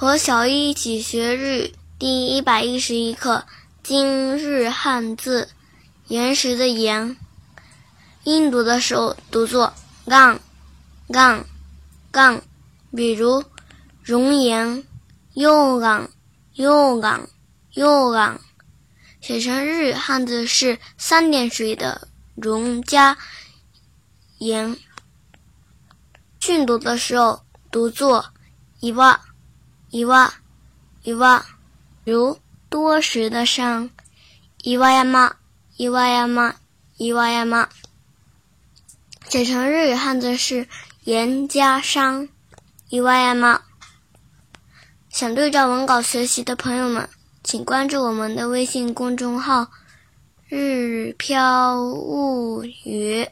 和小一一起学日语第一百一十一课今日汉字，岩石的岩。音读的时候读作杠杠杠，比如熔岩、又杠又杠又杠。写成日语汉字是三点水的熔加岩。训读的时候读作一哇一哇一哇，如多石的山，一哇呀嘛一哇呀嘛一哇呀嘛。写成日语汉字是岩加山，一哇呀嘛。想对照文稿学习的朋友们。请关注我们的微信公众号“日飘物语”。